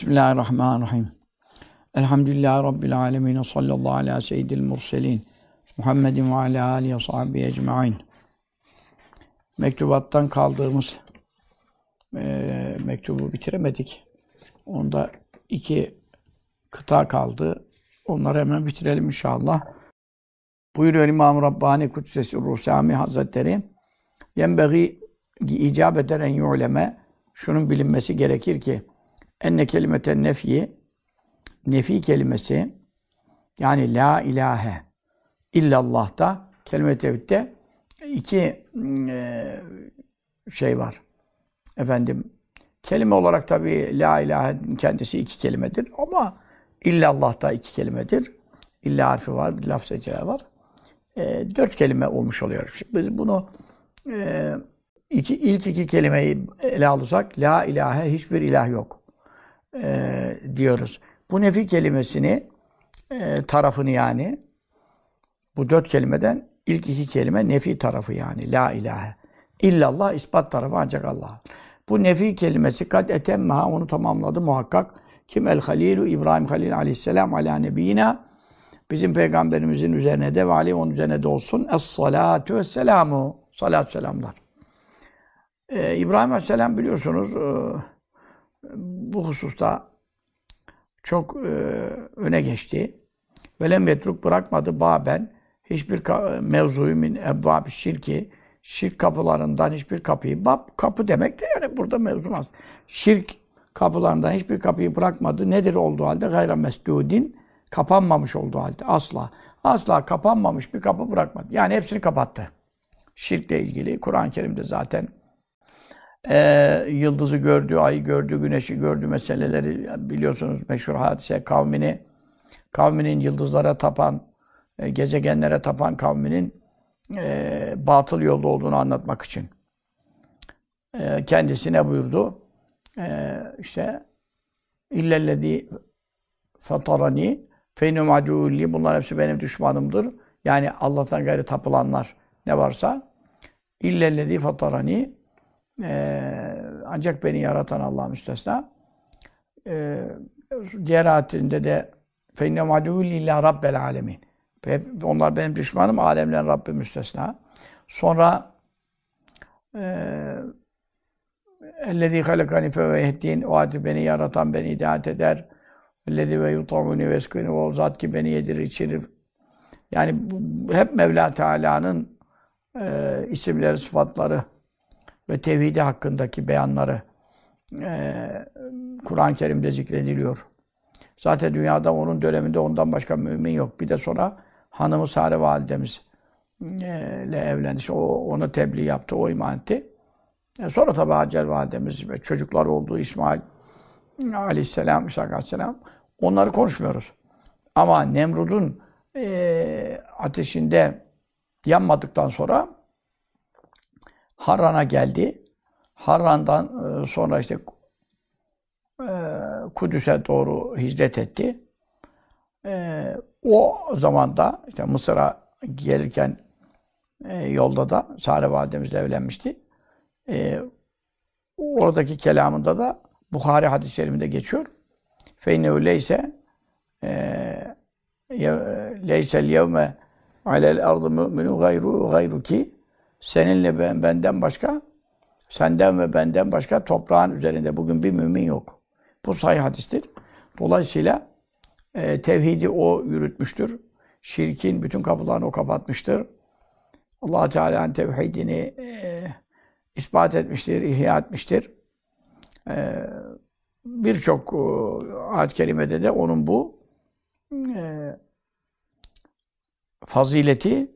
Bismillahirrahmanirrahim. Elhamdülillahi Rabbil alemin. Sallallahu ala seyyidil murselin. Muhammedin ve ala alihi ve ecma'in. Mektubattan kaldığımız e, mektubu bitiremedik. Onda iki kıta kaldı. Onları hemen bitirelim inşallah. Buyuruyor İmam Rabbani Kudsesi Ruhsami Hazretleri. Yenbeği icap eder yu'leme. Şunun bilinmesi gerekir ki enne kelimeten nefi nefi kelimesi yani la ilahe illallah'ta kelime tevhidde iki e, şey var. Efendim kelime olarak tabi la ilahe kendisi iki kelimedir ama illallah da iki kelimedir. İlla harfi var, bir laf seçeneği var. E, dört kelime olmuş oluyor. Şimdi biz bunu e, iki, ilk iki kelimeyi ele alırsak la ilahe hiçbir ilah yok e, diyoruz. Bu nefi kelimesini e, tarafını yani bu dört kelimeden ilk iki kelime nefi tarafı yani la ilahe. İllallah ispat tarafı ancak Allah. Bu nefi kelimesi kad etemmeha onu tamamladı muhakkak. Kim el halilu İbrahim Halil aleyhisselam ala nebiyina bizim peygamberimizin üzerine de ve aleyhi onun üzerine de olsun. Es salatu ve selamu. Salat selamlar. Ee, İbrahim aleyhisselam biliyorsunuz e, bu hususta çok e, öne geçti. Velem yetruk bırakmadı baben hiçbir mevzuyu min ebbab şirki şirk kapılarından hiçbir kapıyı bab kapı demek de yani burada mevzu. Şirk kapılarından hiçbir kapıyı bırakmadı. Nedir olduğu halde gayra mesdudin kapanmamış olduğu halde asla asla kapanmamış bir kapı bırakmadı. Yani hepsini kapattı. Şirkle ilgili Kur'an-ı Kerim'de zaten e, yıldızı gördü, ayı gördü, güneşi gördü meseleleri biliyorsunuz meşhur hadise kavmini kavminin yıldızlara tapan, e, gezegenlere tapan kavminin e, batıl yolda olduğunu anlatmak için. E, kendisine buyurdu. E, işte illellezî fatarani feynum adûlli bunlar hepsi benim düşmanımdır. Yani Allah'tan gayrı tapılanlar ne varsa illellezî fatarani ee, ancak beni yaratan Allah müstesna. Ee, diğer ayetinde de فَاِنَّ مَعْدُوُ لِلّٰهِ رَبَّ الْعَالَمِينَ Onlar benim düşmanım, alemlerin Rabbi müstesna. Sonra اَلَّذ۪ي خَلَقَنِ فَوَيْهَدِّينَ O ayeti beni yaratan, beni hidayet eder. اَلَّذ۪ي وَيُطَعُونِ وَيَسْكُونِ O zat ki beni yedirir, içirir. Yani bu, hep Mevla Teala'nın e, isimleri, sıfatları ve tevhidi hakkındaki beyanları e, Kur'an-ı Kerim'de zikrediliyor. Zaten dünyada onun döneminde ondan başka mümin yok. Bir de sonra hanımı Sare validemiz e, ile evlendi. İşte o ona tebliğ yaptı, o iman etti. E sonra tabi Hacer validemiz ve çocuklar olduğu İsmail aleyhisselam, İsa aleyhisselam onları konuşmuyoruz. Ama Nemrud'un e, ateşinde yanmadıktan sonra Harran'a geldi. Harran'dan e, sonra işte e, Kudüs'e doğru hicret etti. E, o zaman da işte Mısır'a gelirken yolda da Sare validemizle evlenmişti. Oradaki kelamında da Bukhari hadis-i şerifinde geçiyor. Feynehu leyse leysel yevme alel ardı mü'minu gayru gayruki Seninle ben, benden başka, senden ve benden başka toprağın üzerinde bugün bir mümin yok. Bu sahih hadistir. Dolayısıyla e, tevhidi o yürütmüştür. Şirkin bütün kapılarını o kapatmıştır. allah Teala'nın tevhidini e, ispat etmiştir, ihya etmiştir. E, Birçok e, ayet-i kerimede de onun bu e, fazileti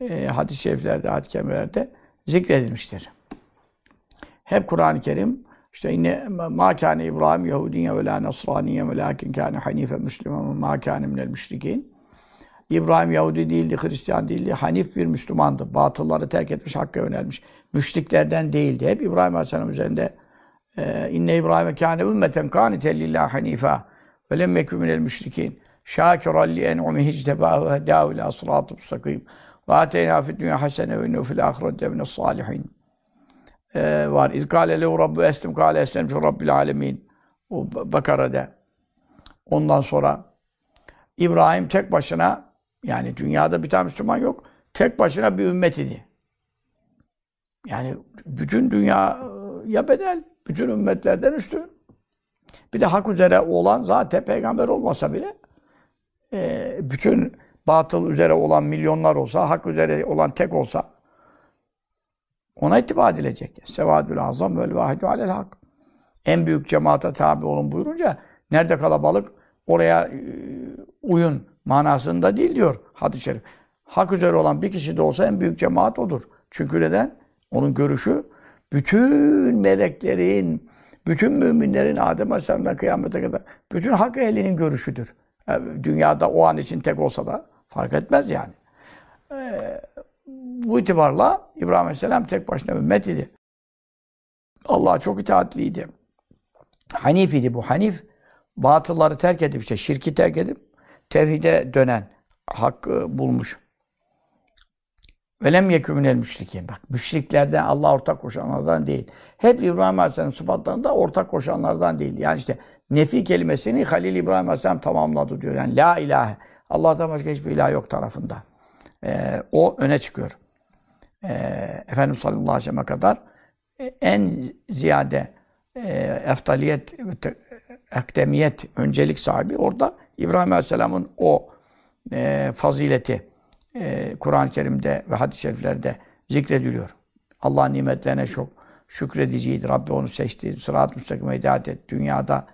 e, hadis-i şeriflerde, hadis-i kerimelerde zikredilmiştir. Hep Kur'an-ı Kerim işte inne ma kana İbrahim Yahudiyye ve la Nasraniyye ve lakin kana hanife Müslüman ma kana minel müşrikin. İbrahim Yahudi değildi, Hristiyan değildi. Hanif bir Müslümandı. Batılları terk etmiş, hakka yönelmiş. Müşriklerden değildi. Hep İbrahim Aleyhisselam üzerinde e, inne İbrahim kâne ümmeten kâniten lillâh hanifa ve lem yekû minel müşrikin. Şâkiran li en'umihi ictebâhu hedâhu ilâ sırâtı müstakim. Ve ateyna fid dünya hasene ve innehu fil ahirette mine salihin. Ee, var. İz kâle lehu rabbu eslim kâle eslemtu rabbil alemin. O Bakara'da. Ondan sonra İbrahim tek başına yani dünyada bir tane Müslüman yok. Tek başına bir ümmet idi. Yani bütün dünyaya bedel. Bütün ümmetlerden üstün. Bir de hak üzere olan zaten peygamber olmasa bile e, bütün batıl üzere olan milyonlar olsa, hak üzere olan tek olsa ona ittiba edilecek. Sevadül azam vel vahidü alel hak. En büyük cemaate tabi olun buyurunca nerede kalabalık oraya e, uyun manasında değil diyor hadis-i şerif. Hak üzere olan bir kişi de olsa en büyük cemaat odur. Çünkü neden? Onun görüşü bütün meleklerin, bütün müminlerin Adem Aleyhisselam'dan kıyamete kadar bütün hak ehlinin görüşüdür. Yani dünyada o an için tek olsa da fark etmez yani. Ee, bu itibarla İbrahim Aleyhisselam tek başına ümmet idi. Allah'a çok itaatliydi. Hanif idi bu. Hanif batılları terk edip işte şirki terk edip tevhide dönen hakkı bulmuş. Velem yekûmünel müşrikin. Bak müşriklerden Allah ortak koşanlardan değil. Hep İbrahim Aleyhisselam sıfatlarında ortak koşanlardan değil. Yani işte nefi kelimesini Halil İbrahim Aleyhisselam tamamladı diyor. Yani la ilahe. Allah'tan başka hiçbir ilah yok tarafında. Ee, o öne çıkıyor. Ee, Efendimiz sallallahu aleyhi ve sellem'e kadar e, en ziyade e, eftaliyet, ekdemiyet, öncelik sahibi orada İbrahim Aleyhisselam'ın o e, fazileti e, Kur'an-ı Kerim'de ve hadis-i şeriflerde zikrediliyor. Allah'ın nimetlerine çok şükrediciydi. Rabbi onu seçti. Sırat-ı müstakime hidayet et. Dünyada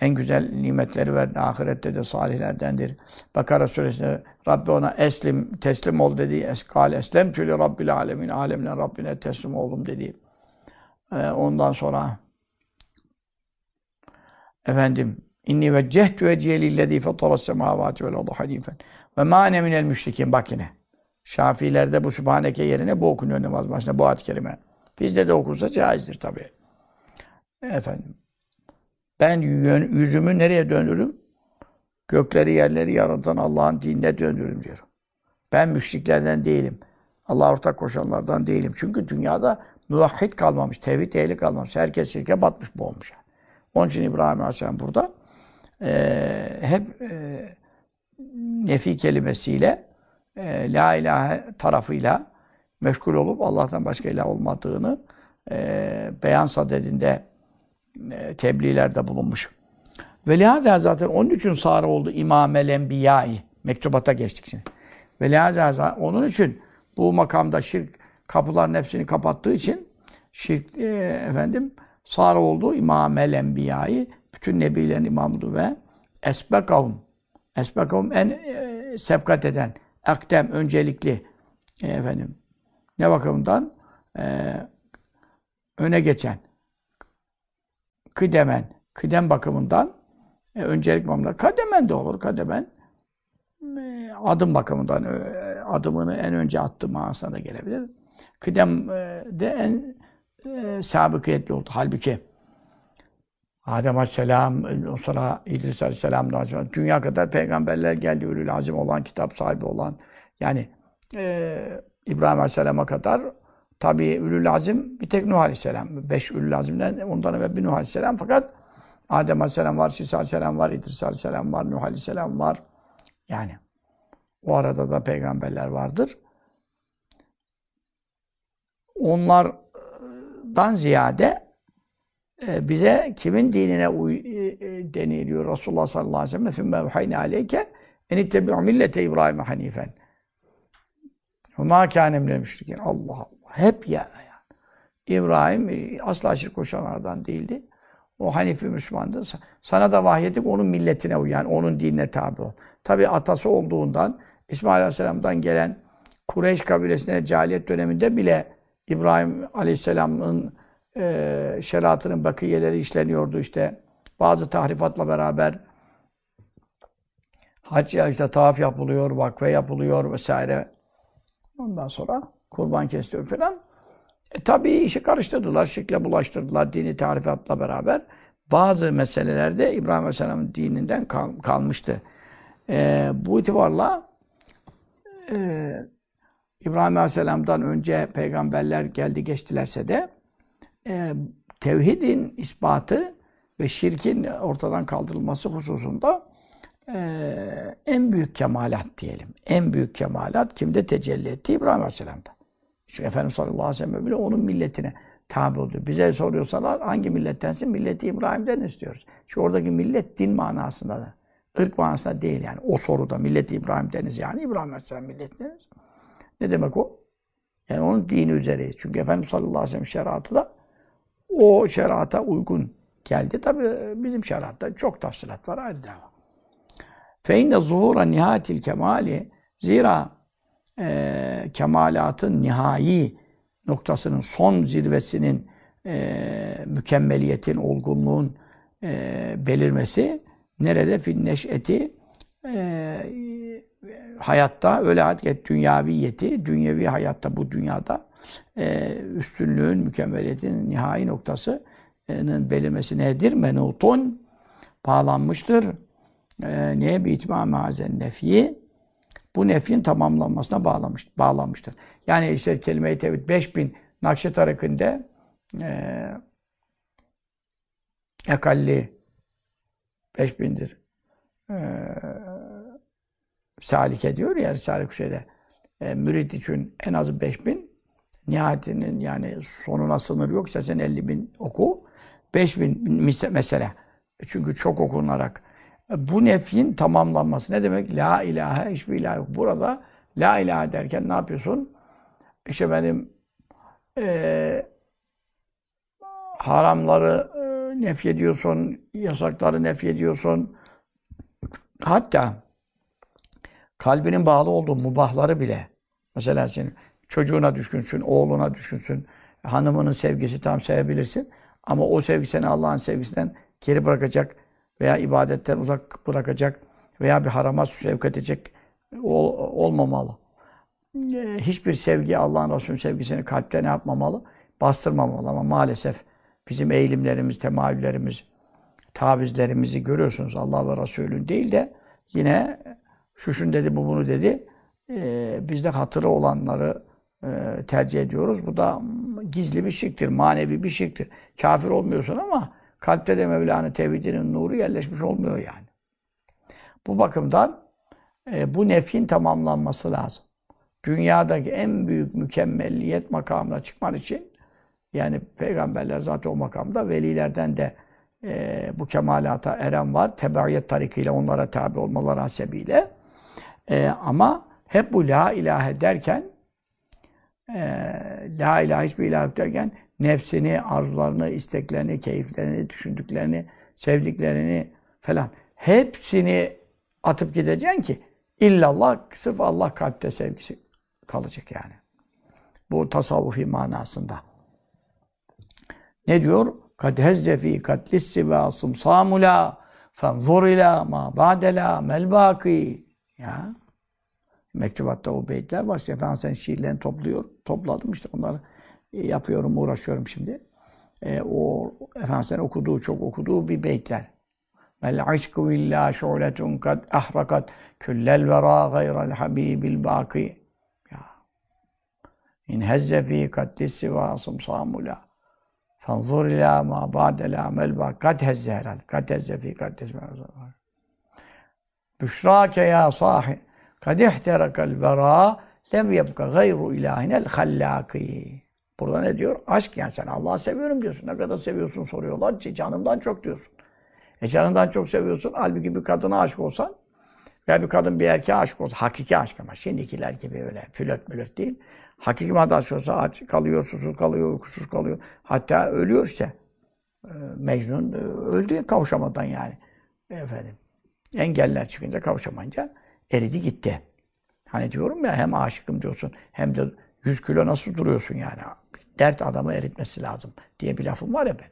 en güzel nimetleri verdi. Ahirette de salihlerdendir. Bakara suresinde Rabbi ona eslim, teslim ol dedi. Eskal eslem tülü Rabbil alemin. Alemine Rabbine teslim oldum dedi. Ee, ondan sonra efendim inni veccehtu veciye lillezî fetaras semâvâti vel ardı hanifen ve mâ ene minel müşrikin. Bak yine. Şafilerde bu Sübhaneke yerine bu okunuyor namaz başında bu ayet-i kerime. Bizde de okursa caizdir tabi. Efendim. Ben yüzümü nereye döndürürüm? Gökleri yerleri yaratan Allah'ın dinine döndürürüm diyor. Ben müşriklerden değilim. Allah ortak koşanlardan değilim. Çünkü dünyada muvahhid kalmamış, tevhid ehli kalmamış. Herkes şirke batmış, bu olmuş. Yani. Onun için İbrahim Aleyhisselam burada e, hep e, nefi kelimesiyle e, la ilahe tarafıyla meşgul olup Allah'tan başka ilah olmadığını e, beyan sadedinde tebliğlerde bulunmuş. Ve lihaza zaten onun için sağır oldu İmamel Enbiyai. Mektubata geçtik şimdi. Ve lihaza onun için bu makamda şirk kapıların hepsini kapattığı için şirk e, efendim sağır oldu İmamel Enbiyai. Bütün nebilerin imamıdır ve esbekavum. Esbekavum en e, sebkat eden, akdem, öncelikli e, efendim ne bakımından e, öne geçen kıdemen, kıdem bakımından e, öncelik bakımından kademen de olur, kademen e, adım bakımından e, adımını en önce attı manasına da gelebilir. Kıdem e, de en e, sabıkiyetli oldu. Halbuki Adem Aleyhisselam, sonra İdris Aleyhisselam, dünya kadar peygamberler geldi. Ülül azim olan, kitap sahibi olan. Yani e, İbrahim Aleyhisselam'a kadar Tabi Ülül Azim bir tek Nuh Aleyhisselam. Beş Ülül Azim'den ondan evvel bir Nuh Aleyhisselam. Fakat Adem Aleyhisselam var, Şisa Aleyhisselam var, İdris Aleyhisselam var, Nuh Aleyhisselam var. Yani o arada da peygamberler vardır. Onlardan ziyade e, bize kimin dinine uy e, e, deniliyor? Resulullah sallallahu aleyhi ve sellem sümme evhayne aleyke en ittebi'u millete İbrahim hanifen. Ve ma kâne müşrikin. Allah Allah. Hep ya. İbrahim asla şirk koşanlardan değildi. O Hanifi Müslümandı. Sana da vahyettik onun milletine uy. Yani onun dinine tabi ol. Tabi atası olduğundan İsmail Aleyhisselam'dan gelen Kureyş kabilesine cahiliyet döneminde bile İbrahim Aleyhisselam'ın e, şeriatının bakiyeleri işleniyordu işte. Bazı tahrifatla beraber hac ya işte tavaf yapılıyor, vakfe yapılıyor vesaire. Ondan sonra kurban kesiyor falan. E, tabii işi karıştırdılar, şirkle bulaştırdılar dini tarifatla beraber. Bazı meselelerde İbrahim Aleyhisselam'ın dininden kal, kalmıştı. E, bu itibarla e, İbrahim Aleyhisselam'dan önce peygamberler geldi geçtilerse de e, tevhidin ispatı ve şirkin ortadan kaldırılması hususunda e, en büyük kemalat diyelim. En büyük kemalat kimde tecelli etti? İbrahim Aleyhisselam'da. Çünkü Efendimiz sallallahu aleyhi ve sellem bile onun milletine tabi oldu. Bize soruyorsalar hangi millettensin? Milleti İbrahim'den istiyoruz. Çünkü oradaki millet din manasında da. ırk manasında değil yani. O soruda milleti İbrahim'deniz yani. İbrahim Aleyhisselam milletiniz. Ne demek o? Yani onun dini üzereyiz. Çünkü Efendimiz sallallahu aleyhi ve sellem şeriatı da o şerata uygun geldi. Tabi bizim şeriatta çok tafsilat var. Ayrı dava. Fe inne zuhura nihayetil kemali zira e, kemalatın nihai noktasının son zirvesinin e, mükemmeliyetin, olgunluğun e, belirmesi nerede? Fin neş'eti e, hayatta öyle hakikat dünyaviyeti, dünyevi hayatta bu dünyada e, üstünlüğün, mükemmeliyetin nihai noktasının belirmesi nedir? Menutun bağlanmıştır. E, neye? Bir itmam nefiyi bu nefin tamamlanmasına bağlamış, bağlanmıştır. Yani işte kelime-i tevhid 5000 Nakşi tarikinde e, ekalli 5000'dir. E, salik ediyor ya Risale-i Kuşe'de. E, mürid için en az 5000 nihayetinin yani sonuna sınır yoksa sen 50 bin oku. 5 bin mesela. Çünkü çok okunarak bu nefyin tamamlanması. Ne demek? La ilahe, hiçbir ilah yok. Burada la ilahe derken ne yapıyorsun? İşte benim e, haramları e, nefyediyorsun, yasakları nefyediyorsun. Hatta kalbinin bağlı olduğu mubahları bile mesela senin çocuğuna düşkünsün, oğluna düşkünsün, hanımının sevgisi tam sevebilirsin ama o sevgi seni Allah'ın sevgisinden geri bırakacak veya ibadetten uzak bırakacak veya bir harama sevk edecek ol, olmamalı. Ee, hiçbir sevgi Allah'ın Resulü sevgisini kalpte ne yapmamalı? Bastırmamalı ama maalesef bizim eğilimlerimiz, temayüllerimiz, tavizlerimizi görüyorsunuz. Allah ve Resulün değil de yine şu şun dedi, bu bunu dedi. Ee, bizde hatırı olanları e, tercih ediyoruz. Bu da gizli bir şirktir, manevi bir şirktir. Kafir olmuyorsun ama Kalpte de Mevla'nın tevhidinin nuru yerleşmiş olmuyor yani. Bu bakımdan e, bu nefin tamamlanması lazım. Dünyadaki en büyük mükemmelliyet makamına çıkman için yani peygamberler zaten o makamda velilerden de e, bu kemalata eren var. Tebaiyet tarikiyle onlara tabi olmaları hasebiyle. E, ama hep bu la ilahe derken e, la ilahe hiçbir ilah derken nefsini, arzularını, isteklerini, keyiflerini, düşündüklerini, sevdiklerini falan hepsini atıp gideceksin ki illallah sırf Allah kalpte sevgisi kalacak yani. Bu tasavvufi manasında. Ne diyor? Kad hezze fi katlissi ve asım samula fenzur ila ma ba'dela mel baki. Ya. Mektubatta o beytler var. İşte Efendimiz sen şiirlerini topluyor. Topladım işte onları yapıyorum, uğraşıyorum şimdi. E, o Efendimiz'in okuduğu, çok okuduğu bir beytler. Mel aşkı illa şu'letun kad ahrakat küllel vera gayrel habibil baki. İn hezze fi katlis sivasım samula. Fanzur ila ma ba'del amel bak. Kad hezze herhalde. Kad hezze fi katlis Büşrake ya sahi. Kad ihterakal vera lem yebka gayru ilahinel hallaki. Burada ne diyor? Aşk yani sen Allah'ı seviyorum diyorsun. Ne kadar seviyorsun soruyorlar. Canımdan çok diyorsun. E canından çok seviyorsun. Halbuki bir kadına aşık olsan veya bir kadın bir erkeğe aşık olsa, hakiki aşk ama şimdikiler gibi öyle flört mülört değil. Hakiki manada aşık olsa aç kalıyor, susuz kalıyor, uykusuz kalıyor. Hatta ölüyor işte. E, Mecnun e, öldü kavuşamadan yani. Efendim. Engeller çıkınca kavuşamayınca eridi gitti. Hani diyorum ya hem aşıkım diyorsun hem de 100 kilo nasıl duruyorsun yani? Dert adamı eritmesi lazım diye bir lafım var ya ben.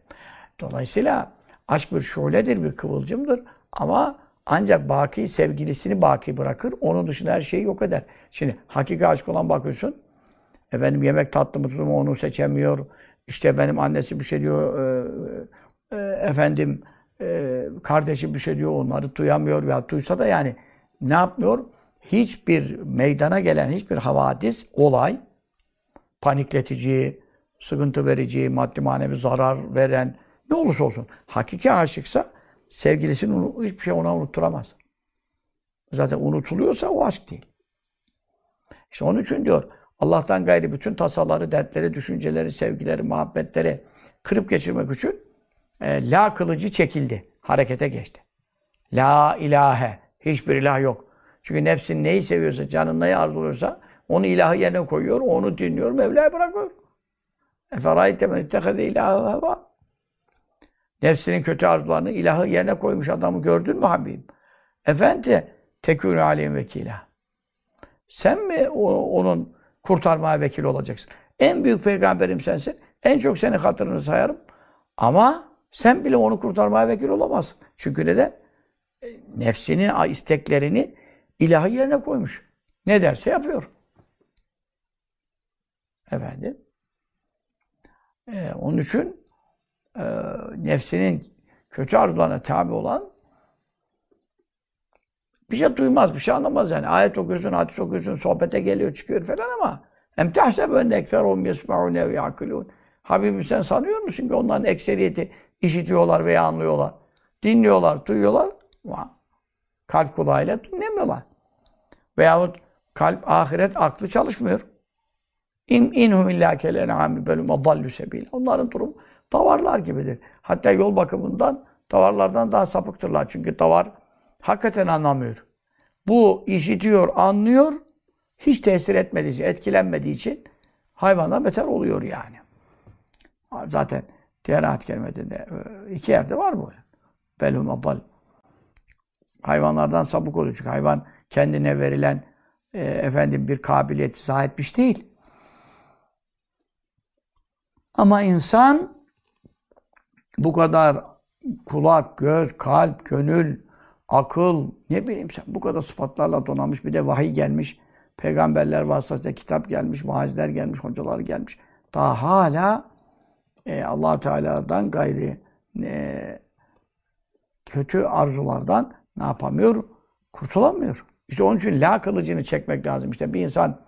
Dolayısıyla aşk bir şuledir, bir kıvılcımdır ama ancak baki sevgilisini baki bırakır. Onun dışında her şeyi yok eder. Şimdi hakiki aşk olan bakıyorsun. Efendim yemek tatlı mı tutumu onu seçemiyor. İşte benim annesi bir şey diyor. E, e, efendim e, kardeşi bir şey diyor. Onları duyamıyor veya duysa da yani ne yapmıyor? Hiçbir meydana gelen hiçbir havadis, olay panikletici, sıkıntı verici, maddi manevi zarar veren Ne olursa olsun. Hakiki aşıksa sevgilisini hiçbir şey ona unutturamaz. Zaten unutuluyorsa o aşk değil. İşte onun için diyor Allah'tan gayri bütün tasaları, dertleri, düşünceleri, sevgileri, muhabbetleri kırıp geçirmek için e, la kılıcı çekildi. Harekete geçti. La ilahe. Hiçbir ilah yok. Çünkü nefsin neyi seviyorsa, canın neyi arzuluyorsa onu ilahı yerine koyuyor, onu dinliyor, Mevla'yı bırakıyor. Eferayte men ittehede ilahı heva. Nefsinin kötü arzularını ilahı yerine koymuş adamı gördün mü Habibim? Efendi tekûnü aleyhim vekila. Sen mi onun kurtarmaya vekil olacaksın? En büyük peygamberim sensin. En çok senin hatırını sayarım. Ama sen bile onu kurtarmaya vekil olamazsın. Çünkü neden? E, Nefsinin isteklerini ilahı yerine koymuş. Ne derse yapıyor. Efendim. Ee, onun için e, nefsinin kötü arzularına tabi olan bir şey duymaz, bir şey anlamaz yani. Ayet okuyorsun, hadis okuyorsun, sohbete geliyor, çıkıyor falan ama em tahseb enne ekferhum yesma'une ve yakulun. Habibim sen sanıyor musun ki onların ekseriyeti işitiyorlar veya anlıyorlar? Dinliyorlar, duyuyorlar ama kalp kulağıyla dinlemiyorlar. Veyahut kalp, ahiret, aklı çalışmıyor. İn inhum illa kelen'ami bölüm adallu sebil. Onların durum davarlar gibidir. Hatta yol bakımından davarlardan daha sapıktırlar. Çünkü davar hakikaten anlamıyor. Bu işitiyor, anlıyor, hiç tesir etmediği için, etkilenmediği için hayvandan beter oluyor yani. Zaten diğer ayet kerimede de e, iki yerde var bu. Belhum adal. Hayvanlardan sapık oluyor. Çünkü hayvan kendine verilen e, efendim bir kabiliyeti sahipmiş değil. Ama insan bu kadar kulak, göz, kalp, gönül, akıl, ne bileyim sen bu kadar sıfatlarla donanmış bir de vahiy gelmiş. Peygamberler vasıtasıyla kitap gelmiş, vaazler gelmiş, hocalar gelmiş. Daha hala e, allah Teala'dan gayri e, kötü arzulardan ne yapamıyor? Kurtulamıyor. İşte onun için la kılıcını çekmek lazım. İşte bir insan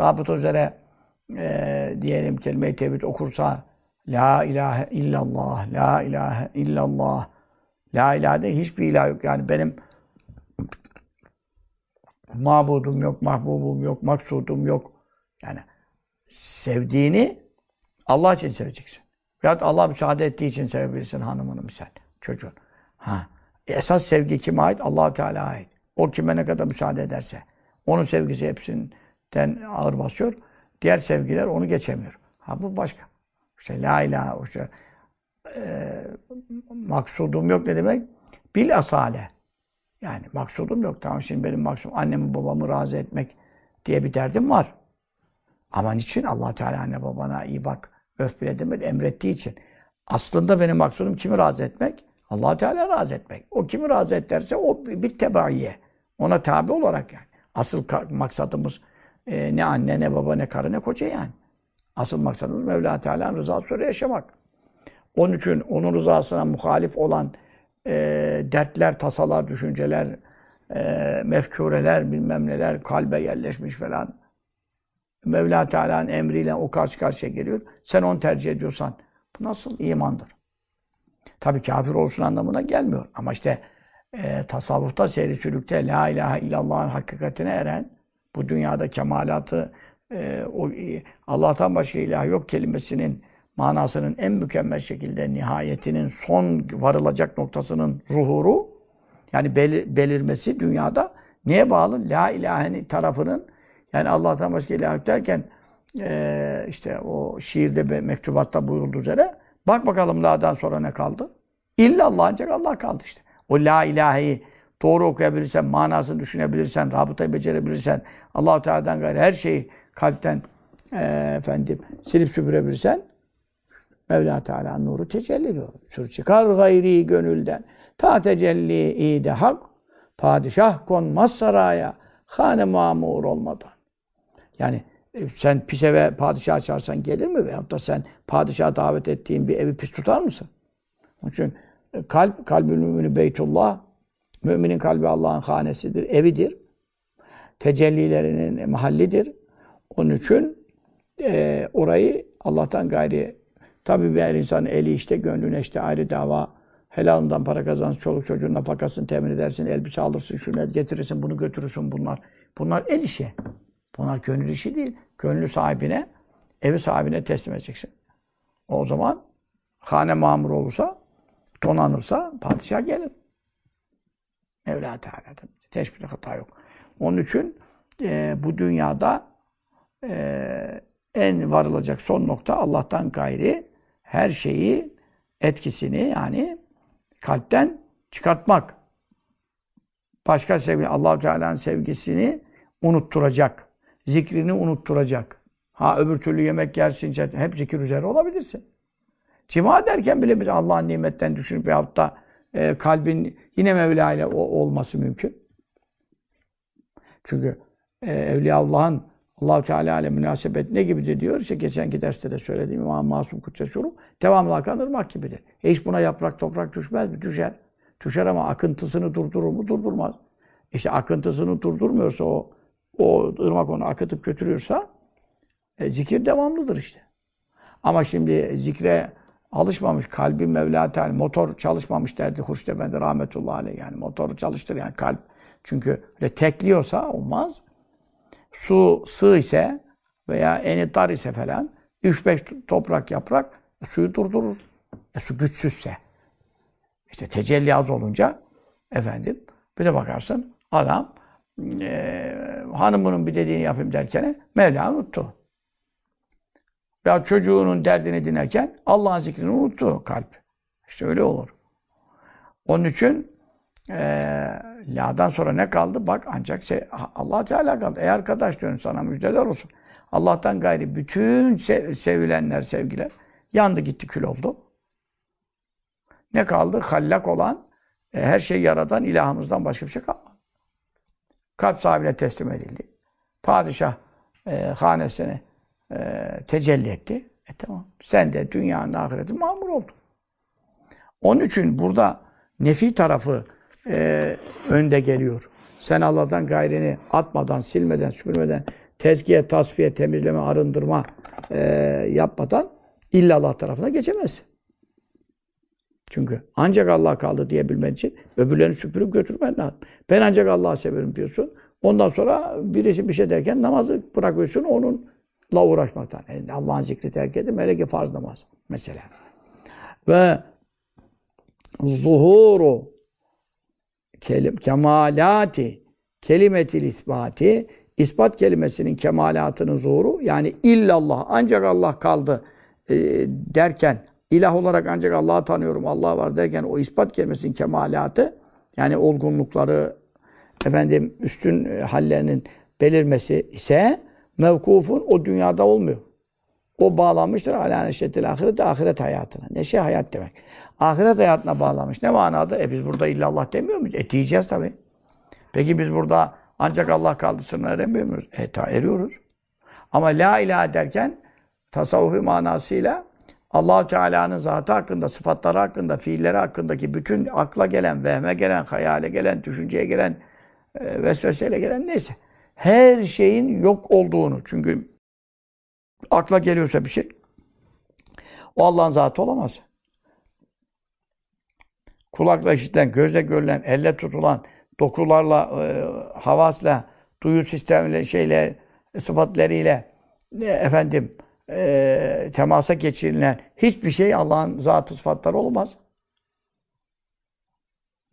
rabıta üzere e, diyelim kelime-i tevhid okursa La ilahe illallah, la ilahe illallah, la ilahe de hiçbir ilah yok. Yani benim mabudum yok, mahbubum yok, maksudum yok. Yani sevdiğini Allah için seveceksin. Veyahut Allah müsaade ettiği için sevebilirsin hanımını misal, çocuğun. Ha. Esas sevgi kime ait? allah Teala'ya ait. O kime ne kadar müsaade ederse. Onun sevgisi hepsinden ağır basıyor. Diğer sevgiler onu geçemiyor. Ha bu başka. İşte la ilahe, işte, e, maksudum yok ne demek? Bil asale. Yani maksudum yok. Tamam şimdi benim maksudum annemi babamı razı etmek diye bir derdim var. Ama niçin? allah Teala anne babana iyi bak, öf bile demedi, emrettiği için. Aslında benim maksudum kimi razı etmek? allah Teala razı etmek. O kimi razı et derse o bir tebaiye. Ona tabi olarak yani. Asıl maksadımız e, ne anne, ne baba, ne karı, ne koca yani. Asıl maksadımız Mevla Teala'nın rızası üzere yaşamak. Onun için onun rızasına muhalif olan e, dertler, tasalar, düşünceler, e, mefkureler, bilmem neler kalbe yerleşmiş falan. Mevla Teala'nın emriyle o karşı karşıya geliyor. Sen onu tercih ediyorsan bu nasıl imandır? Tabii kafir olsun anlamına gelmiyor. Ama işte e, tasavvufta, seyri sülükte La ilahe illallah'ın hakikatine eren, bu dünyada kemalatı, e, o Allah'tan başka ilah yok kelimesinin manasının en mükemmel şekilde nihayetinin son varılacak noktasının zuhuru yani belir, belirmesi dünyada neye bağlı? La ilahenin tarafının yani Allah'tan başka ilah yok derken e, işte o şiirde mektubatta buyurulduğu üzere bak bakalım la'dan sonra ne kaldı? İllallah ancak Allah kaldı işte. O la ilaheyi doğru okuyabilirsen, manasını düşünebilirsen, rabıtayı becerebilirsen, Allah-u Teala'dan gayrı her şeyi kalpten e, efendim silip süpürebilirsen Mevla Teala nuru tecelli ediyor. Sür çıkar gayri gönülden. Ta tecelli ide hak. Padişah konmaz saraya. Hane mamur olmadan. Yani e, sen pis eve padişah çağırsan gelir mi? Veyahut da sen padişah davet ettiğin bir evi pis tutar mısın? Onun için e, kalp, kalbül mümini beytullah. Müminin kalbi Allah'ın hanesidir, evidir. Tecellilerinin mahallidir. Onun için e, orayı Allah'tan gayri Tabii bir her insanın eli işte, gönlüne işte ayrı dava. Helalından para kazansın, çoluk çocuğun nafakasını temin edersin, elbise alırsın, şunu getirirsin, bunu götürürsün bunlar. Bunlar el işi. Bunlar gönül işi değil. Gönlü sahibine, evi sahibine teslim edeceksin. O zaman hane mamur olursa, donanırsa padişah gelir. Mevla Teala'dan. Teşbih hata yok. Onun için e, bu dünyada e, en varılacak son nokta Allah'tan gayri her şeyi etkisini yani kalpten çıkartmak. Başka sevgi, allah Teala'nın sevgisini unutturacak. Zikrini unutturacak. Ha öbür türlü yemek yersin, hep zikir üzere olabilirsin. Cima derken bile bir Allah'ın nimetten düşünüp veyahut da e, kalbin yine Mevla ile olması mümkün. Çünkü e, Evliyaullah'ın allah Teala ile münasebet ne gibidir diyor. İşte geçenki derste de söylediğim İmam Masum Kutsesurum devamlı akan ırmak gibidir. E hiç buna yaprak toprak düşmez mi? Düşer. Düşer ama akıntısını durdurur mu? Durdurmaz. İşte akıntısını durdurmuyorsa o o ırmak onu akıtıp götürüyorsa e, zikir devamlıdır işte. Ama şimdi zikre alışmamış kalbi Mevla Teala motor çalışmamış derdi Hurşit Efendi rahmetullahi aleyh yani motoru çalıştır yani kalp çünkü öyle tekliyorsa olmaz. Su sığ ise veya eni dar ise falan 3-5 toprak yaprak suyu durdurur. E, su güçsüzse. İşte tecelli az olunca efendim bir de bakarsın adam e, hanımının bir dediğini yapayım derken Mevla unuttu. Ya çocuğunun derdini dinlerken Allah'ın zikrini unuttu kalp. İşte öyle olur. Onun için e, la'dan sonra ne kaldı? Bak ancak şey, Allah Teala kaldı. Ey arkadaş diyorum sana müjdeler olsun. Allah'tan gayri bütün sev, sevilenler, sevgiler yandı gitti kül oldu. Ne kaldı? Hallak olan, e, her şeyi yaradan ilahımızdan başka bir şey kalmadı. Kalp sahibine teslim edildi. Padişah e, hanesini e, tecelli etti. E tamam. Sen de dünyanın ahireti mamur oldun. Onun için burada nefi tarafı e, önde geliyor. Sen Allah'tan gayrini atmadan, silmeden, süpürmeden, tezkiye, tasfiye, temizleme, arındırma e, yapmadan illa Allah tarafına geçemezsin. Çünkü ancak Allah kaldı diyebilmen için öbürlerini süpürüp götürmen lazım. Ben ancak Allah'ı severim diyorsun. Ondan sonra birisi bir şey derken namazı bırakıyorsun onunla uğraşmaktan. Yani Allah'ın zikri terk edip hele ki farz namaz mesela. Ve zuhuru kelim, kemalati kelimetil isbati ispat kelimesinin kemalatının zuhuru yani illallah ancak Allah kaldı e, derken ilah olarak ancak Allah'ı tanıyorum Allah var derken o ispat kelimesinin kemalatı yani olgunlukları efendim üstün e, hallerinin belirmesi ise mevkufun o dünyada olmuyor. O bağlanmıştır ala neşetil ahiret, ahiret hayatına. Neşe hayat demek. Ahiret hayatına bağlamış. Ne manada? E biz burada illallah demiyor muyuz? E diyeceğiz tabii. Peki biz burada ancak Allah kaldı sınırına eremiyor muyuz? E ta eriyoruz. Ama la ilahe derken tasavvufi manasıyla allah Teala'nın zatı hakkında, sıfatları hakkında, fiilleri hakkındaki bütün akla gelen, vehme gelen, hayale gelen, düşünceye gelen, e, vesveseyle gelen neyse. Her şeyin yok olduğunu. Çünkü akla geliyorsa bir şey o Allah'ın zatı olamaz. Kulakla işitilen, gözle görülen, elle tutulan, dokularla, e, havasla, duyu sistemiyle, şeyle, sıfatlarıyla e, efendim e, temasa geçirilen hiçbir şey Allah'ın zatı sıfatları olmaz.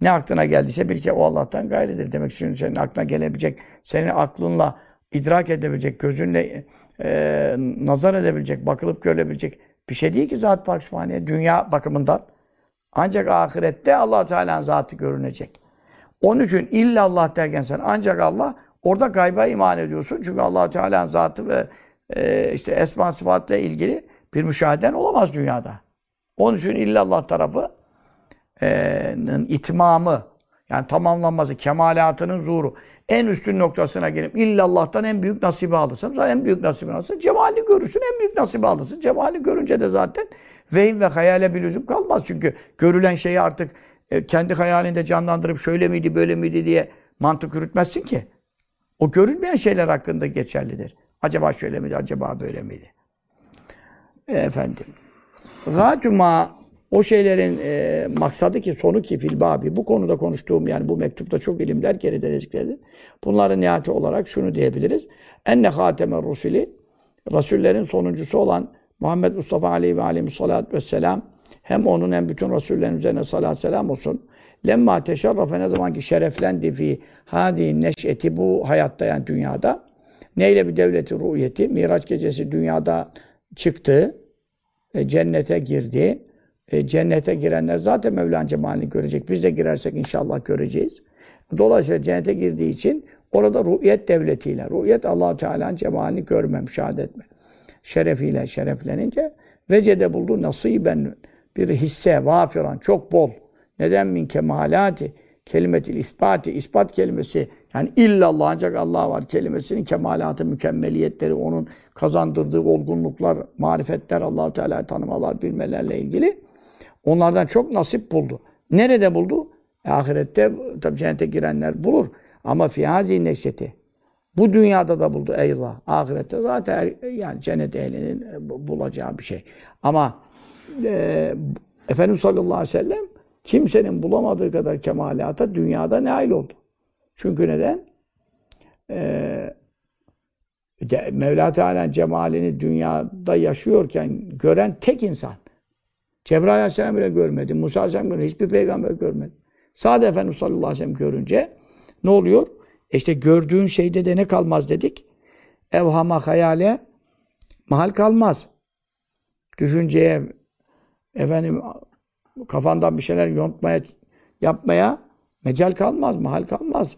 Ne aklına geldiyse bir kere o Allah'tan gayridir. Demek için senin aklına gelebilecek, senin aklınla idrak edebilecek, gözünle e, nazar edebilecek, bakılıp görebilecek bir şey değil ki zat Pak dünya bakımından. Ancak ahirette allah Teala'nın zatı görünecek. Onun için illallah derken sen ancak Allah orada gayba iman ediyorsun. Çünkü allah Teala'nın zatı ve e, işte esma sıfatla ilgili bir müşaheden olamaz dünyada. Onun için illallah tarafı itmamı yani tamamlanması, kemalatının zuhuru. En üstün noktasına gelip illallah'tan en büyük nasibi alırsın. Zaten en büyük nasibi alırsın. Cemali görürsün, en büyük nasibi alırsın. Cemali görünce de zaten vehim ve hayale bir lüzum kalmaz. Çünkü görülen şeyi artık e, kendi hayalinde canlandırıp şöyle miydi, böyle miydi diye mantık yürütmezsin ki. O görülmeyen şeyler hakkında geçerlidir. Acaba şöyle miydi, acaba böyle miydi? Efendim. Gâtüma o şeylerin e, maksadı ki, sonu ki fil babi. Bu konuda konuştuğum yani bu mektupta çok ilimler geride zikredilir. Bunların nihayeti olarak şunu diyebiliriz. Enne hâtemer rusuli Rasullerin sonuncusu olan Muhammed Mustafa Aleyhi ve Aleyhisselatü Vesselam hem onun hem bütün Rasullerin üzerine salat selam olsun. Lemma teşerrafe ne zaman ki şereflendi fi hadi neş'eti bu hayatta yani dünyada. Neyle bir devleti ruhiyeti? Miraç gecesi dünyada çıktı. E, cennete girdi. E, cennete girenler zaten Mevla'nın cemalini görecek. Biz de girersek inşallah göreceğiz. Dolayısıyla cennete girdiği için orada ruhiyet devletiyle, ruhiyet allah Teala'nın cemalini görme, müşahede etme. Şerefiyle şereflenince vecede buldu nasiben bir hisse, vafiran, çok bol. Neden min kemalati, kelimetil isbati, ispat kelimesi, yani illallah ancak Allah var kelimesinin kemalatı, mükemmeliyetleri, onun kazandırdığı olgunluklar, marifetler, allah Teala'yı tanımalar, bilmelerle ilgili onlardan çok nasip buldu. Nerede buldu? E, ahirette tabi cennete girenler bulur. Ama fiyazi neşeti. Bu dünyada da buldu eyvallah. Ahirette zaten yani cennet ehlinin e, bulacağı bir şey. Ama e, Efendimiz sallallahu aleyhi ve sellem kimsenin bulamadığı kadar kemalata dünyada nail oldu. Çünkü neden? Ee, Mevla Teala'nın cemalini dünyada yaşıyorken gören tek insan. Cebrail Aleyhisselam bile görmedi. Musa Aleyhisselam görmedi. Hiçbir peygamber görmedi. Sadece Efendimiz sallallahu aleyhi ve sellem görünce ne oluyor? İşte gördüğün şeyde de ne kalmaz dedik? Evhama hayale mahal kalmaz. Düşünceye efendim kafandan bir şeyler yontmaya yapmaya mecal kalmaz, mahal kalmaz.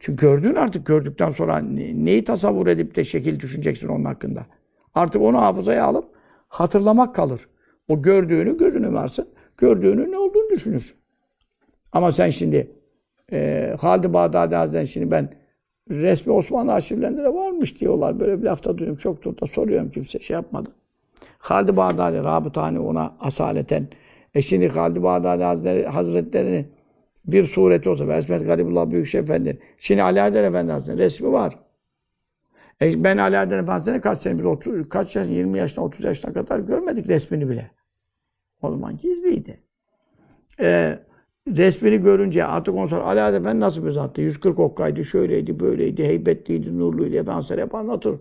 Çünkü gördün artık gördükten sonra neyi tasavvur edip de şekil düşüneceksin onun hakkında. Artık onu hafızaya alıp hatırlamak kalır. O gördüğünü gözünü varsın. Gördüğünü ne olduğunu düşünürsün. Ama sen şimdi e, Halid Bağdadi Hazretleri şimdi ben resmi Osmanlı arşivlerinde de varmış diyorlar. Böyle bir lafta duydum. Çoktur da soruyorum kimse şey yapmadı. Halid Bağdadi, Rabıtani ona asaleten. E şimdi Halid Bağdadi Hazretleri, Hazretlerini bir sureti olsa ve Esmet Garibullah Büyükşehir Efendi. Şimdi Ali Adel Efendi Hazretleri resmi var. E ben Ali Adel Efendi'ne kaç sene, biz 30, kaç yaş, 20 yaşına, 30 yaşına kadar görmedik resmini bile. O zaman gizliydi. E, resmini görünce artık ondan sonra Adel Efendi nasıl bir zattı? 140 okkaydı, şöyleydi, böyleydi, heybetliydi, nurluydu. Efendimiz hep anlatır.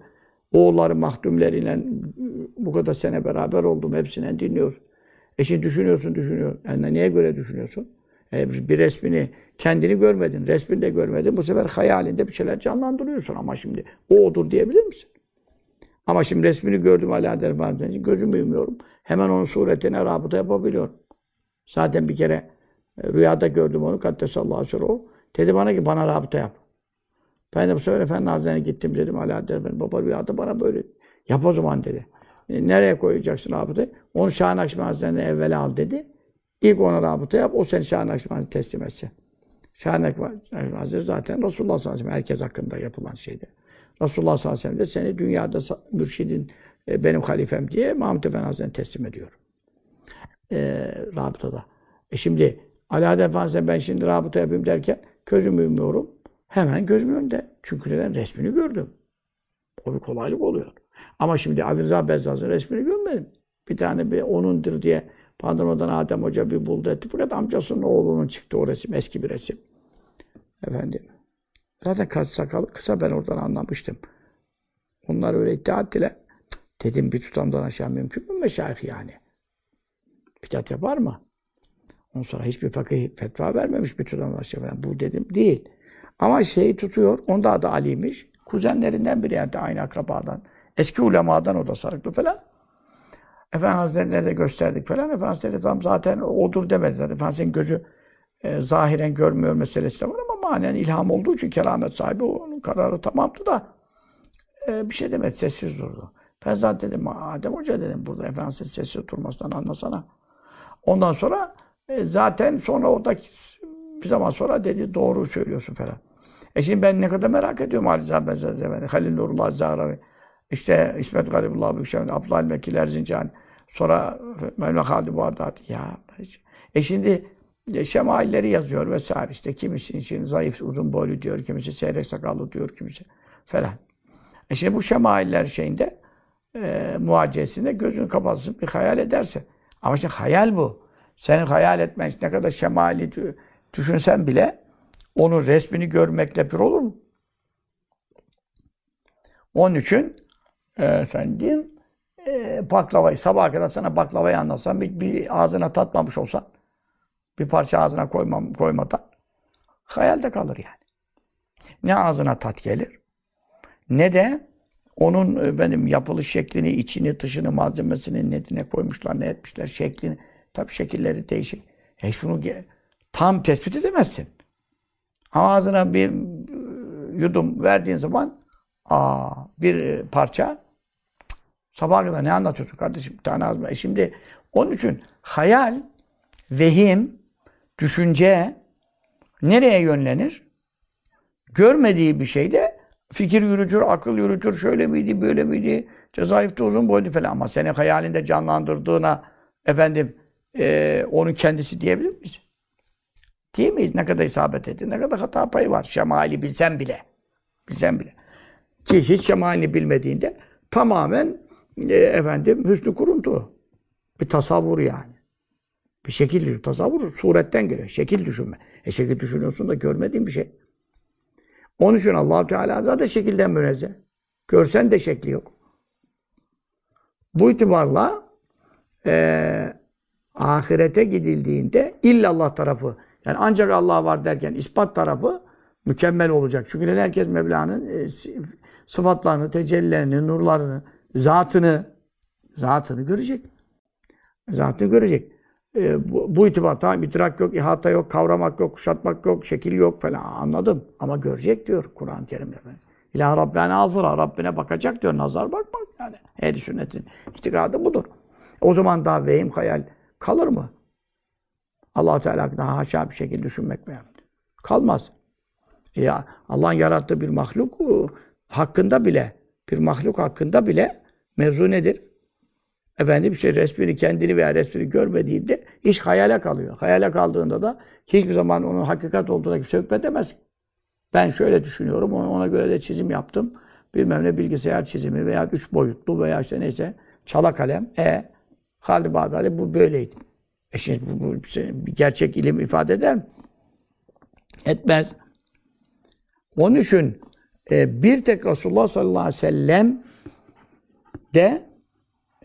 Oğulları, mahdumleriyle bu kadar sene beraber oldum. Hepsinden dinliyoruz. E şimdi düşünüyorsun, düşünüyorsun. Yani neye göre düşünüyorsun? E, bir resmini kendini görmedin, resmini de görmedin. Bu sefer hayalinde bir şeyler canlandırıyorsun ama şimdi o odur diyebilir misin? Ama şimdi resmini gördüm Adel Efendimiz'in gözümü yumuyorum. Hemen onun suretine rabıta yapabiliyorum. Zaten bir kere e, rüyada gördüm onu. Kaddesallahu aleyhi o. Dedi bana ki bana rabıta yap. Ben de bu sefer Efendi Hazretleri'ne gittim dedim Ali Adel Efendi. Baba rüyada bana böyle yap o zaman dedi. E, nereye koyacaksın rabıtayı? Onu Şah Nakşibendi Hazretleri'ne evvel al dedi. İlk ona rabıta yap, o seni Şah Nakşibendi teslim etse. Şah Nakşibendi Hazretleri zaten Resulullah sallallahu aleyhi ve sellem herkes hakkında yapılan şeydi. Resulullah sallallahu aleyhi ve sellem de seni dünyada mürşidin e, benim halifem diye Mahmud Efendi Hazretleri'ne teslim ediyor. E, rabıtada. E şimdi Adem Efendimiz'e ben şimdi rabıta yapayım derken gözümü yumuyorum. Hemen gözümün önünde. Çünkü neden? Resmini gördüm. O bir kolaylık oluyor. Ama şimdi Ali Rıza Bezzaz'ın resmini görmedim. Bir tane bir onundur diye Pandano'dan Adem Hoca bir buldu etti. Fakat amcasının oğlunun çıktı o resim. Eski bir resim. Efendim. Zaten kaç sakalı kısa ben oradan anlamıştım. Onlar öyle iddia ettiler. Dedim bir tutamdan aşağı mümkün mü meşayih yani? Bidat yapar mı? Ondan sonra hiçbir fakih fetva vermemiş bir tutamdan aşağı falan. Bu dedim değil. Ama şeyi tutuyor. Onda adı Ali'ymiş. Kuzenlerinden biri yani aynı akrabadan. Eski ulemadan o da sarıklı falan. Efendi Hazretleri'ne de gösterdik falan. Efendi Hazretleri zaten odur demedi. Zaten Efendimiz'in gözü e, zahiren görmüyor meselesi de var ama manen ilham olduğu için keramet sahibi onun kararı tamamdı da e, bir şey demedi. Sessiz durdu. Ben zaten dedim Adem Hoca dedim burada Efendimiz'in sessiz durmasından anlasana. Ondan sonra e, zaten sonra oradaki bir zaman sonra dedi doğru söylüyorsun falan. E şimdi ben ne kadar merak ediyorum Ali Zahmet Zahmet, Halil Nurullah Zahravi, işte İsmet Garibullah Büyükşehir, Abdülhalim Mekil Erzincan, sonra Mevla Halid Bağdat. Ya e şimdi şemailleri yazıyor vesaire işte kimisi için zayıf uzun boylu diyor, kimisi seyrek sakallı diyor, kimisi falan. E şimdi bu şemailler şeyinde e, muhacesinde gözünü kapatsın, bir hayal ederse. Ama işte hayal bu. Senin hayal etmen ne kadar şemali düşünsen bile onun resmini görmekle bir olur mu? Onun için e, efendim e, baklavayı sabaha kadar sana baklavayı anlatsam bir, bir ağzına tatmamış olsan bir parça ağzına koymam, koymadan hayalde kalır yani. Ne ağzına tat gelir ne de onun e, benim yapılış şeklini, içini, dışını, malzemesini ne, ne koymuşlar, ne etmişler, şeklini. Tabii şekilleri değişik. Hiç bunu tam tespit edemezsin. Ağzına bir e, yudum verdiğin zaman aa, bir e, parça sabaha kadar ne anlatıyorsun kardeşim? Bir tane ağzıma. E şimdi onun için hayal, vehim, düşünce nereye yönlenir? Görmediği bir şeyde fikir yürütür, akıl yürütür, şöyle miydi, böyle miydi, cezaevde uzun boylu falan. Ama senin hayalinde canlandırdığına efendim e, onun kendisi diyebilir miyiz? Değil miyiz? Ne kadar isabet etti, ne kadar hata payı var. Şemali bilsen bile. Bilsen bile. Ki hiç şemalini bilmediğinde tamamen e, efendim hüsnü kuruntu. Bir tasavvur yani. Bir şekil tasavvur suretten geliyor. Şekil düşünme. E şekil düşünüyorsun da görmediğin bir şey. Onun için allah Teala zaten şekilden münezzeh. Görsen de şekli yok. Bu itibarla e, ahirete gidildiğinde illallah tarafı yani ancak Allah var derken ispat tarafı mükemmel olacak. Çünkü herkes Mevla'nın e, sıfatlarını, tecellilerini, nurlarını, zatını zatını görecek. Zatını görecek. E, bu, bu itibar tamam idrak yok, ihata yok, kavramak yok, kuşatmak yok, şekil yok falan anladım. Ama görecek diyor Kur'an-ı Kerim'de. İlahi Rabbine azıra, Rabbine bakacak diyor. Nazar bakmak yani. Ehl-i sünnetin itikadı budur. O zaman daha vehim, hayal kalır mı? allah Teala hakkında haşa bir şekilde düşünmek mi? Kalmaz. Ya Allah'ın yarattığı bir mahluk hakkında bile, bir mahluk hakkında bile mevzu nedir? Efendim işte resmini kendini veya resmini görmediğinde iş hayale kalıyor. Hayale kaldığında da hiçbir zaman onun hakikat olduğuna kimse hükmedemez. Ben şöyle düşünüyorum, ona göre de çizim yaptım. Bilmem ne bilgisayar çizimi veya üç boyutlu veya işte neyse çala kalem. E Halid Bağdadi bu böyleydi. E şimdi bu, bu bir gerçek ilim ifade eder mi? Etmez. Onun için e, bir tek Resulullah sallallahu aleyhi ve sellem de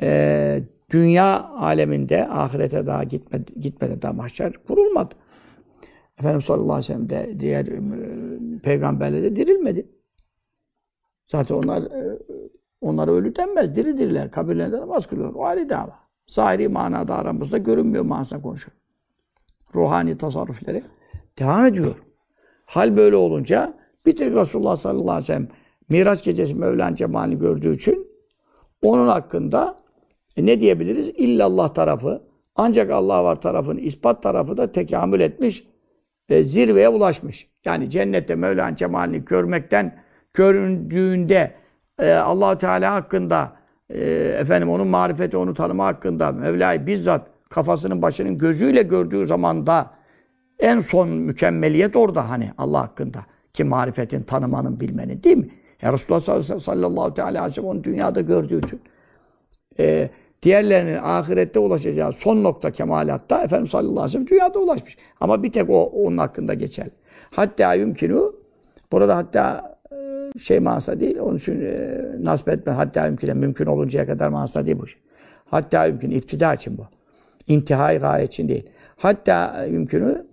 e, dünya aleminde ahirete daha gitmedi, gitmedi daha mahşer kurulmadı. Efendimiz sallallahu aleyhi ve sellem de diğer e, peygamberler de dirilmedi. Zaten onlar e, onlara ölü denmez, diri diriler. Kabirlerinde namaz kılıyor. O ayrı dava. Zahiri manada aramızda görünmüyor manasına konuşuyor. Ruhani tasarrufları devam ediyor. Hal böyle olunca bir tek Resulullah sallallahu aleyhi ve sellem Miraç gecesi Mevlana cemalini gördüğü için onun hakkında e ne diyebiliriz? İllallah tarafı. Ancak Allah var tarafının ispat tarafı da tekamül etmiş, e, zirveye ulaşmış. Yani cennette Mevla'nın cemalini görmekten, göründüğünde e, allah Teala hakkında, e, efendim onun marifeti, onu tanıma hakkında Mevla'yı bizzat kafasının başının gözüyle gördüğü zaman da en son mükemmeliyet orada hani Allah hakkında. Ki marifetin, tanımanın, bilmenin değil mi? Ya Resulullah sallallahu aleyhi ve sellem onu dünyada gördüğü için. E, Diğerlerinin ahirette ulaşacağı son nokta kemalatta Efendimiz sallallahu aleyhi ve sellem dünyada ulaşmış. Ama bir tek o onun hakkında geçer. Hatta yümkünü burada hatta e, şey manasında değil. Onun için e, nasip etme. Hatta yümküne mümkün oluncaya kadar manasında değil bu şey. Hatta yümkün iptida için bu. İntihai gaye için değil. Hatta yümkünü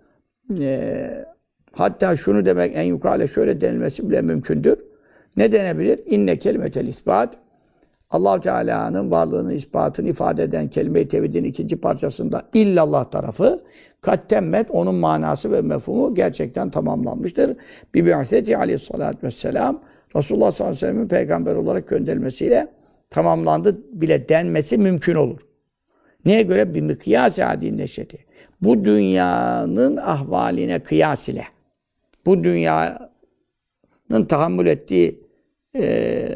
e, hatta şunu demek en yukarıda şöyle denilmesi bile mümkündür. Ne denebilir? İnne kelimetel ispat allah Teala'nın varlığını, ispatını ifade eden kelime-i tevhidin ikinci parçasında illallah tarafı kattemmet onun manası ve mefhumu gerçekten tamamlanmıştır. Bi bi'aseti aleyhissalatü vesselam Resulullah sallallahu aleyhi ve sellem'in peygamber olarak gönderilmesiyle tamamlandı bile denmesi mümkün olur. Neye göre? Bir mikyas adi neşeti. Bu dünyanın ahvaline kıyas ile. Bu dünyanın tahammül ettiği e,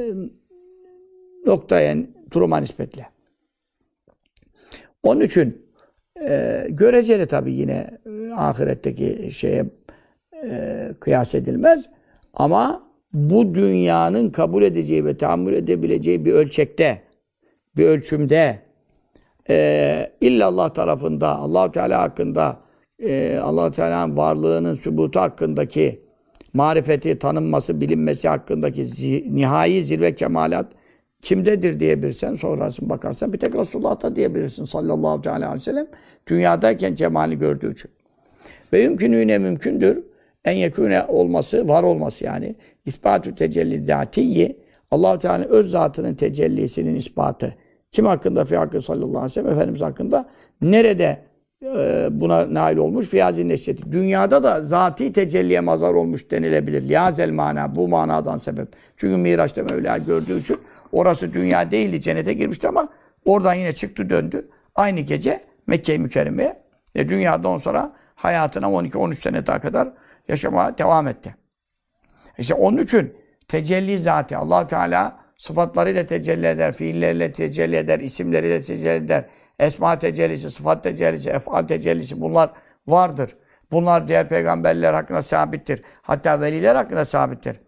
noktaya, duruma nispetle. Onun için e, göreceli tabii yine e, ahiretteki şeye e, kıyas edilmez. Ama bu dünyanın kabul edeceği ve tahammül edebileceği bir ölçekte bir ölçümde e, illallah tarafında allah Teala hakkında e, allah Teala'nın varlığının sübutu hakkındaki marifeti, tanınması, bilinmesi hakkındaki zi, nihai zirve kemalat kimdedir diyebilirsen, sonrasını bakarsan bir tek Resulullah'ta diyebilirsin sallallahu aleyhi ve sellem. Dünyadayken cemali gördüğü için. Ve yümkününe mümkündür. En yekûne olması, var olması yani. İspatü tecelli zatiyi, allah Teala'nın öz zatının tecellisinin ispatı. Kim hakkında? Fi hakkı sallallahu aleyhi ve sellem. Efendimiz hakkında. Nerede e, buna nail olmuş? Fiyazin neşreti. Dünyada da zati tecelliye mazar olmuş denilebilir. Liyazel mana. Bu manadan sebep. Çünkü Miraç'ta Mevla gördüğü için orası dünya değildi. Cennete girmişti ama oradan yine çıktı döndü. Aynı gece Mekke-i Mükerreme'ye. E, dünyadan sonra hayatına 12-13 sene daha kadar yaşamaya devam etti. İşte onun için tecelli zati allah Teala sıfatlarıyla tecelli eder, fiilleriyle tecelli eder, isimleriyle tecelli eder. Esma tecellisi, sıfat tecellisi, efal tecellisi bunlar vardır. Bunlar diğer peygamberler hakkında sabittir. Hatta veliler hakkında sabittir.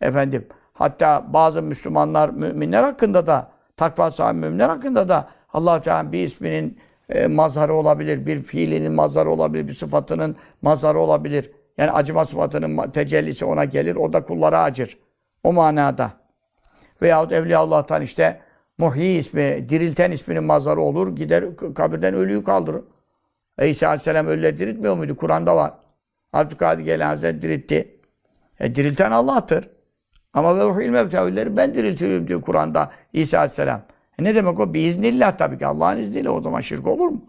Efendim, hatta bazı Müslümanlar, müminler hakkında da, takva sahibi müminler hakkında da allah Teala bir isminin e, mazharı olabilir, bir fiilinin mazharı olabilir, bir sıfatının mazharı olabilir. Yani acıma sıfatının tecellisi ona gelir, o da kullara acır. O manada. Veyahut Evliya Allah'tan işte Muhyi ismi, dirilten isminin mazharı olur. Gider kabirden ölüyü kaldırır. E İsa Aleyhisselam ölüleri diriltmiyor muydu? Kur'an'da var. Abdülkadir Gelen Hazretleri diritti. E, dirilten Allah'tır. Ama ve ruhil mevtevülleri ben diriltiyorum diyor Kur'an'da İsa Aleyhisselam. E ne demek o? Biiznillah tabii ki. Allah'ın izniyle o zaman şirk olur mu?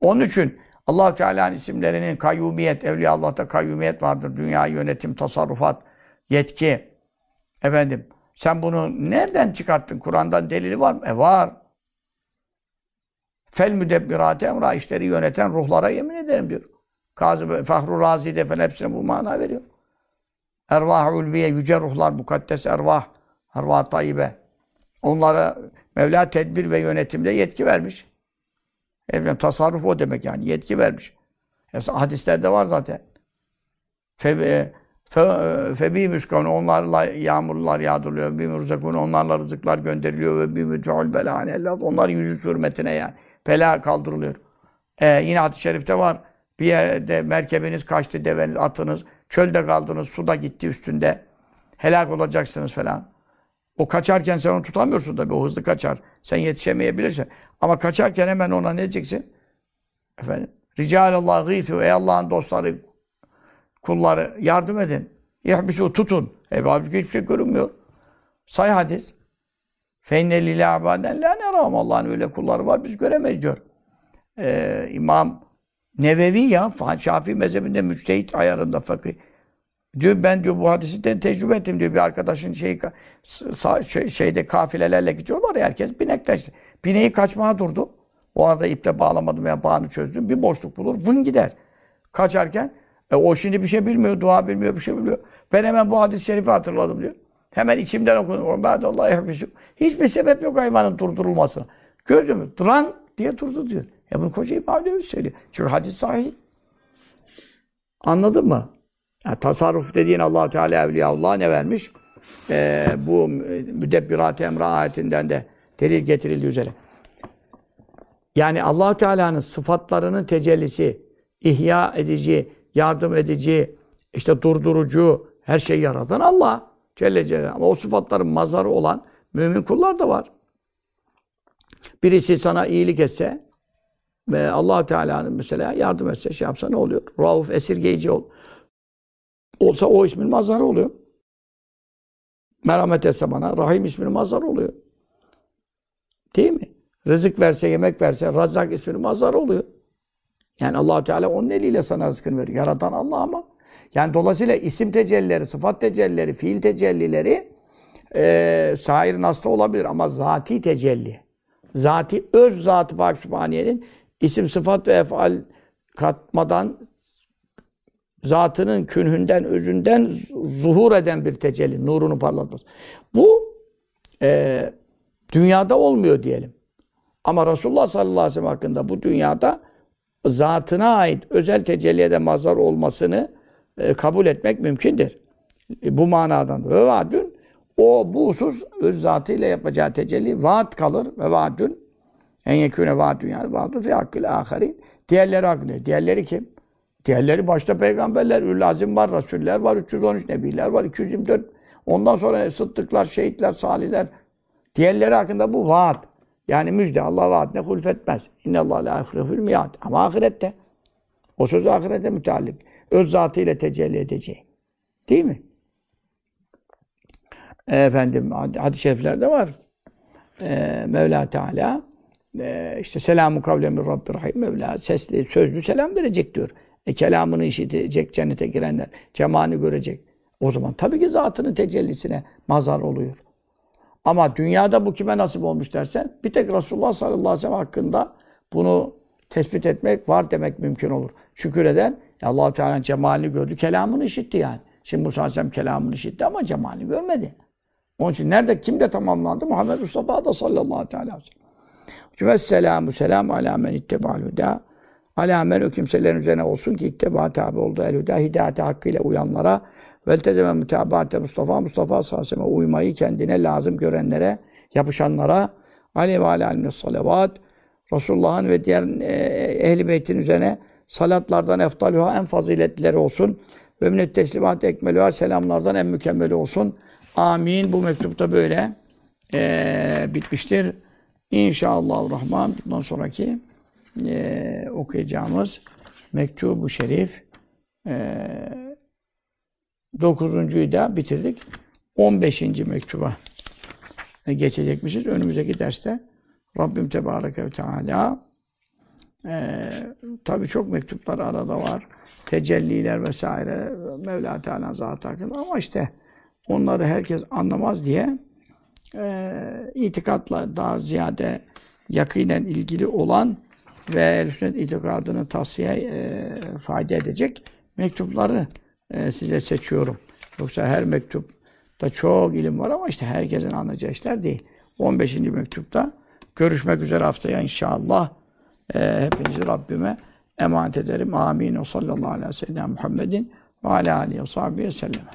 Onun için allah Teala'nın isimlerinin kayyumiyet, Evliya Allah'ta kayyumiyet vardır. Dünya yönetim, tasarrufat, yetki. Efendim, sen bunu nereden çıkarttın? Kur'an'dan delili var mı? E var. Fel müdebbirat emra işleri yöneten ruhlara yemin ederim diyor. Kazı Fahru Razi de falan hepsine bu mana veriyor. Ervah ulviye, yüce ruhlar, mukaddes ervah, ervah tayyibe. Onlara Mevla tedbir ve yönetimde yetki vermiş. Efendim, tasarruf o demek yani. Yetki vermiş. Mesela hadislerde var zaten. Fe, Febi müskavne onlarla yağmurlar yağdırılıyor. Bir mürzekun onlarla rızıklar gönderiliyor ve bir müteul belâne Allah onlar yüzü hürmetine yani. Bela kaldırılıyor. Ee, yine hadis-i şerifte var. Bir yerde merkebiniz kaçtı, deveniz, atınız. Çölde kaldınız, suda gitti üstünde. Helak olacaksınız falan. O kaçarken sen onu tutamıyorsun tabii. O hızlı kaçar. Sen yetişemeyebilirsin. Ama kaçarken hemen ona ne diyeceksin? Efendim. Ricalallah gîthu. Ey Allah'ın dostları, kulları yardım edin. Yahbisu tutun. E halbuki hiçbir şey görünmüyor. Say hadis. Feyne lile abaden la neram. Allah'ın öyle kulları var biz göremeyiz diyor. Ee, İmam Nevevi ya Şafii mezhebinde müçtehit ayarında fakih. Diyor ben diyor bu hadisinden tecrübe ettim diyor bir arkadaşın şey, şey şeyde kafilelerle gidiyorlar ya herkes binekleşti. Bineği kaçmaya durdu. O arada iple bağlamadım veya bağını çözdüm. Bir boşluk bulur. Vın gider. Kaçarken e, o şimdi bir şey bilmiyor, dua bilmiyor, bir şey bilmiyor. Ben hemen bu hadis-i şerifi hatırladım diyor. Hemen içimden okudum. Allah Hiçbir sebep yok hayvanın durdurulmasına. Gördün mü? Duran diye durdu diyor. Ya bunu koca İmam öyle söylüyor. Çünkü hadis sahih. Anladın mı? Yani tasarruf dediğin allah Teala Evliya Allah ne vermiş? Ee, bu müdebbirat emra ayetinden de delil getirildiği üzere. Yani allah Teala'nın sıfatlarının tecellisi, ihya edici, yardım edici, işte durdurucu, her şeyi yaratan Allah Celle Celaluhu. Ama o sıfatların mazarı olan mümin kullar da var. Birisi sana iyilik etse ve allah Teala'nın mesela yardım etse, şey yapsa ne oluyor? Rauf esirgeyici ol. Olsa o ismin mazarı oluyor. Merhamet etse bana, Rahim isminin mazarı oluyor. Değil mi? Rızık verse, yemek verse, Razzak isminin mazarı oluyor. Yani allah Teala onun eliyle sana rızkını veriyor. Yaratan Allah ama. Yani dolayısıyla isim tecellileri, sıfat tecellileri, fiil tecellileri e, sair nasıl olabilir ama zati tecelli. Zati, öz zatı Bak Sübhaniye'nin isim, sıfat ve efal katmadan zatının künhünden, özünden zuhur eden bir tecelli, nurunu parlatması. Bu e, dünyada olmuyor diyelim. Ama Resulullah sallallahu aleyhi ve sellem hakkında bu dünyada zatına ait özel tecelliye de mazhar olmasını e, kabul etmek mümkündür. E, bu manadan. Ve vaadün O bu husus öz zatıyla yapacağı tecelli vaat kalır ve vaadün en yekûne vaadün yani vaadün fi hakkil ahirin. Diğerleri hakkında. Diğerleri kim? Diğerleri başta peygamberler, ülazim var, rasuller var, 313 nebiler var, 224. Ondan sonra sıddıklar, şehitler, salihler. Diğerleri hakkında bu vaat. Yani müjde. Allah vaadine hulfetmez. İnne Allah la yuhliful miad. Ama ahirette. O söz ahirete müteallik. Öz zatıyla tecelli edeceği. Değil mi? Efendim hadis-i şeriflerde var. Ee, Mevla Teala e, işte selamu kavle min Rabbi Rahim Mevla sesli, sözlü selam verecek diyor. E kelamını işitecek cennete girenler, cemalini görecek. O zaman tabii ki zatının tecellisine mazar oluyor. Ama dünyada bu kime nasip olmuş dersen, bir tek Resulullah sallallahu aleyhi ve sellem hakkında bunu tespit etmek, var demek mümkün olur. Şükür eden, allah Teala'nın cemalini gördü, kelamını işitti yani. Şimdi Musa aleyhisselam kelamını işitti ama cemalini görmedi. Onun için nerede, kimde tamamlandı? Muhammed Mustafa da sallallahu aleyhi ve sellem. Ve selamu selam ala men itteba'l huda. Ala men o kimselerin üzerine olsun ki itteba tabi oldu el huda. Hidayete hakkıyla uyanlara ve tezeme mütabaate Mustafa Mustafa sallallahu aleyhi uymayı kendine lazım görenlere, yapışanlara aleyhi ve aleyhi salavat Resulullah'ın ve diğer e, ehli beytin üzerine salatlardan eftaluha en faziletlileri olsun. Ve minnet teslimat ekmeluha selamlardan en mükemmeli olsun. Amin. Bu mektupta böyle e, bitmiştir. İnşallah Rahman bundan sonraki e, okuyacağımız mektubu şerif e, dokuzuncuyu da bitirdik. 15. mektuba geçecekmişiz. Önümüzdeki derste Rabbim Tebareke ve Teala e, tabi çok mektuplar arada var. Tecelliler vesaire Mevla Teala zatı hakkında ama işte onları herkes anlamaz diye e, itikatla daha ziyade yakinen ilgili olan ve sünnet itikadını tavsiye e, fayda edecek mektupları e, size seçiyorum. Yoksa her mektupta çok ilim var ama işte herkesin anlayacağı işler değil. 15. mektupta görüşmek üzere haftaya inşallah. E, hepinizi Rabbime emanet ederim. Amin. O sallallahu aleyhi ve sellem Muhammedin ve aleyhi ve sahbihi sellem.